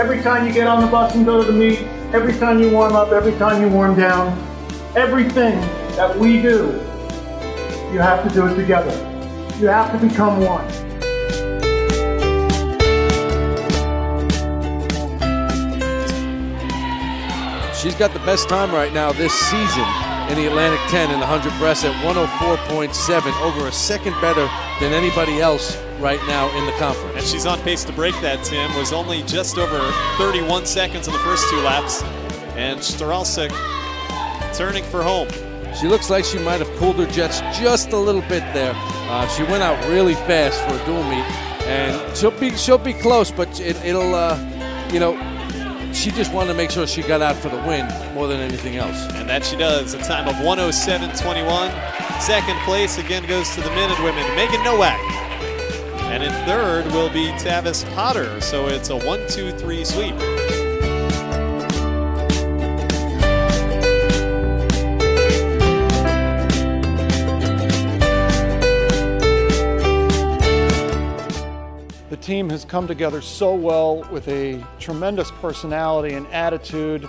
Every time you get on the bus and go to the meet, every time you warm up, every time you warm down, everything that we do, you have to do it together. You have to become one. She's got the best time right now this season in the Atlantic 10 in the 100 breast at 104.7, over a second better than anybody else right now in the conference. And she's on pace to break that, Tim. Was only just over 31 seconds in the first two laps. And Staralsik turning for home. She looks like she might have cooled her jets just a little bit there. Uh, she went out really fast for a dual meet, and she'll be she'll be close, but it, will uh, you know she just wanted to make sure she got out for the win more than anything else. And that she does. A time of 107.21. Second place again goes to the men and women. Megan Nowak. And in third will be Tavis Potter. So it's a 1 2 3 sweep. The team has come together so well with a tremendous personality and attitude.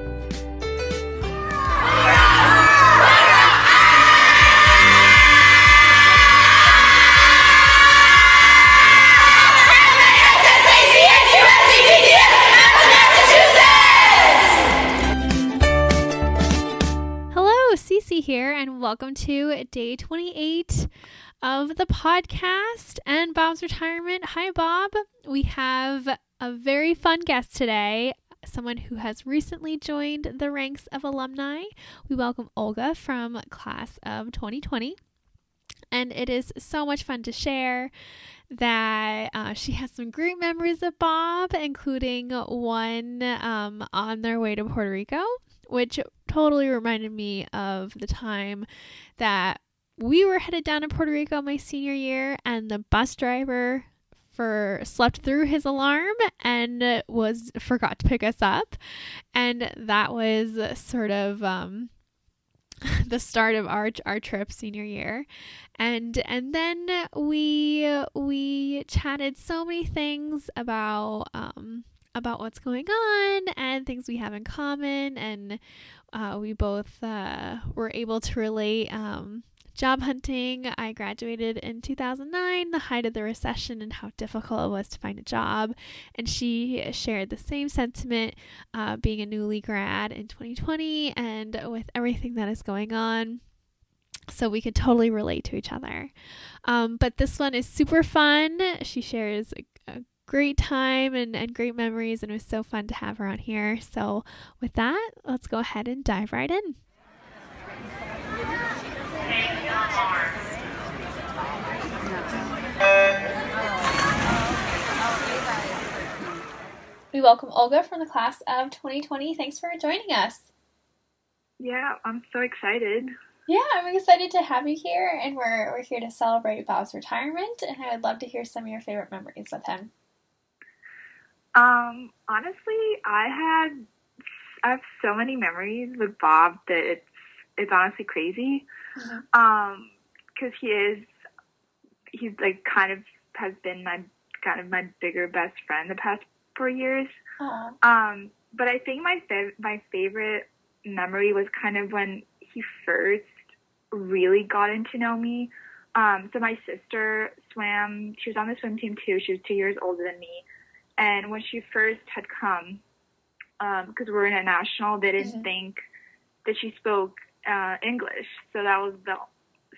Here, and welcome to day 28 of the podcast and Bob's retirement. Hi, Bob. We have a very fun guest today, someone who has recently joined the ranks of alumni. We welcome Olga from class of 2020. And it is so much fun to share that uh, she has some great memories of Bob, including one um, on their way to Puerto Rico which totally reminded me of the time that we were headed down to Puerto Rico my senior year and the bus driver for slept through his alarm and was forgot to pick us up. And that was sort of um, the start of our our trip senior year. And and then we we chatted so many things about um, about what's going on and things we have in common. And uh, we both uh, were able to relate. Um, job hunting. I graduated in 2009, the height of the recession, and how difficult it was to find a job. And she shared the same sentiment, uh, being a newly grad in 2020, and with everything that is going on. So we could totally relate to each other. Um, but this one is super fun. She shares great time and, and great memories, and it was so fun to have her on here. So, with that, let's go ahead and dive right in. We welcome Olga from the class of 2020. Thanks for joining us. Yeah, I'm so excited. Yeah, I'm excited to have you here, and we're, we're here to celebrate Bob's retirement, and I would love to hear some of your favorite memories with him. Um, honestly, I had I have so many memories with Bob that it's it's honestly crazy. Mm-hmm. Um, because he is he's like kind of has been my kind of my bigger best friend the past four years. Aww. Um, but I think my fav- my favorite memory was kind of when he first really got into know me. Um, so my sister swam. She was on the swim team too. She was two years older than me. And when she first had come, because um, we're international, they didn't mm-hmm. think that she spoke uh, English. So that was the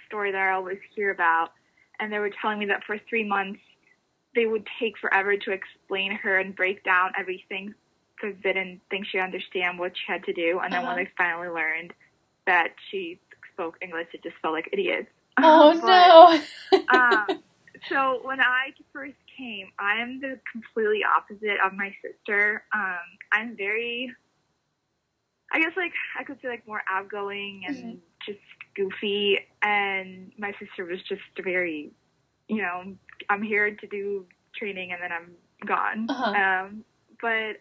story that I always hear about. And they were telling me that for three months they would take forever to explain her and break down everything because they didn't think she understand what she had to do. And then Uh-huh. when they finally learned that she spoke English, it just felt like idiots. Oh But, no. um, so when I first came, I am the completely opposite of my sister. Um, I'm very, I guess like I could say like more outgoing and Mhm. just goofy, and my sister was just very, you know, I'm here to do training and then I'm gone. Uh-huh. Um, but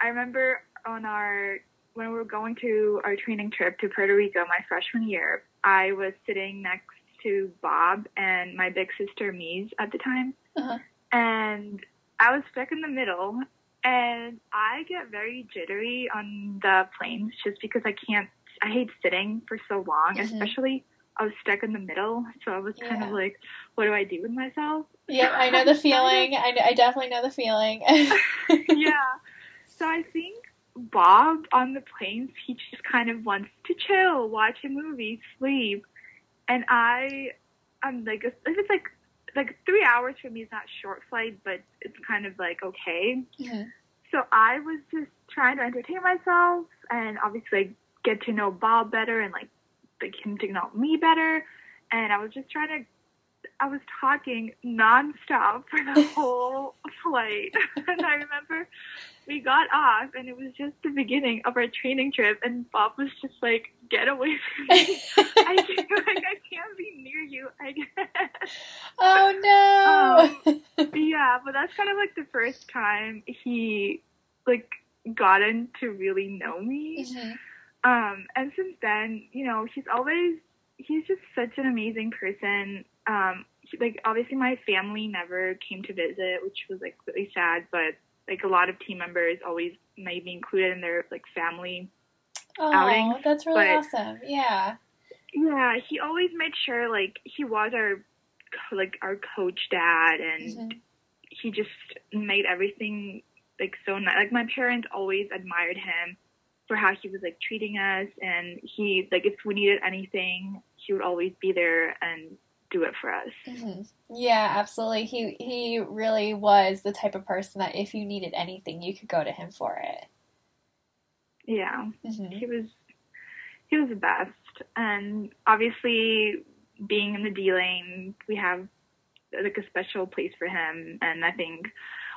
I remember on our when we were going to our training trip to Puerto Rico my freshman year, I was sitting next to Bob and my big sister Mies at the time, Uh-huh. And I was stuck in the middle. And I get very jittery on the planes just because I can't. I hate sitting for so long, Mhm. especially. I was stuck in the middle, so I was kind Yeah. of like, "What do I do with myself?" Yeah, I know the feeling. I, I definitely know the feeling. yeah. So I think Bob on the planes, he just kind of wants to chill, watch a movie, sleep, and I, I'm like, if it's like, like three hours for me is not short flight, but it's kind of like okay. Mhm. So I was just trying to entertain myself and obviously get to know Bob better and like like him to know me better. And I was just trying to I was talking nonstop for the whole flight. and I remember we got off and it was just the beginning of our training trip and Bob was just like, Get away from me. I can't like I can't be near you. I guess. Oh no. yeah, but that's kind of like the first time he like gotten to really know me. Mhm. Um, and since then, you know, he's always he's just such an amazing person. Um, he- like obviously my family never came to visit, which was like really sad, but like a lot of team members always made me included in their like family. Oh, outings, that's really but- awesome. Yeah. Yeah, he always made sure like he was our like our coach dad and Mhm. he just made everything like so nice. Like my parents always admired him for how he was like treating us, and he like if we needed anything, he would always be there and do it for us. Mhm. Yeah, absolutely. He he really was the type of person that if you needed anything, you could go to him for it. Yeah, hmm he was he was the best, and obviously being in the D lane, we have like a special place for him, and I think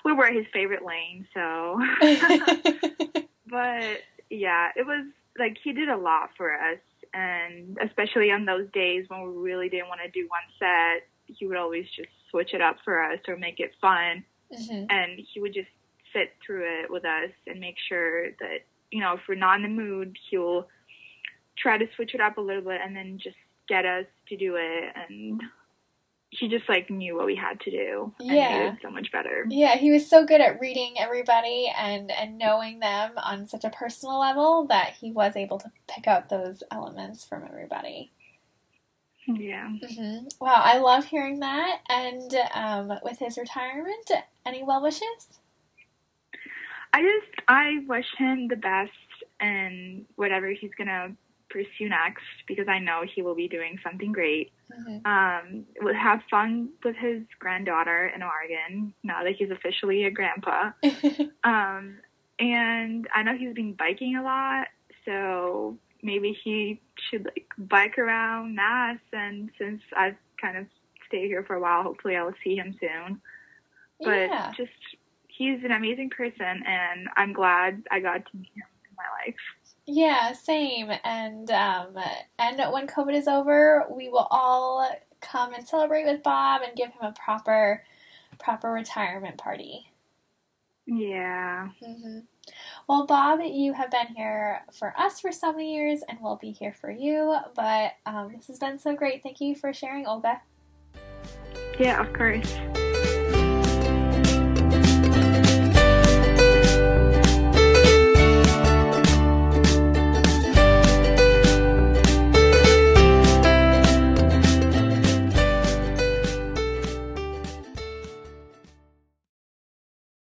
we were his favorite lane. So, but yeah, it was like he did a lot for us, and especially on those days when we really didn't want to do one set, he would always just switch it up for us or make it fun, hmm and he would just sit through it with us and make sure that you know if we're not in the mood, he'll try to switch it up a little bit and then just get us to do it and. He just like knew what we had to do and Yeah. made it so much better. Yeah, he was so good at reading everybody and and knowing them on such a personal level that he was able to pick out those elements from everybody. Yeah. Mm-hmm. Wow, I love hearing that. And um, with his retirement, any well wishes? I just I wish him the best and whatever he's gonna pursue next because I know he will be doing something great. hmm Um, will have fun with his granddaughter in Oregon now that he's officially a grandpa. Um, and I know he's been biking a lot, so maybe he should like bike around Mass. And since I've kind of stayed here for a while, hopefully I'll see him soon. But yeah. just he's an amazing person, and I'm glad I got to meet him in my life. Yeah, same. And um, and when COVID is over, we will all come and celebrate with Bob and give him a proper proper retirement party. Yeah. hmm Well, Bob, you have been here for us for so many years, and we'll be here for you. But um, this has been so great. Thank you for sharing, Olga. Yeah, of course.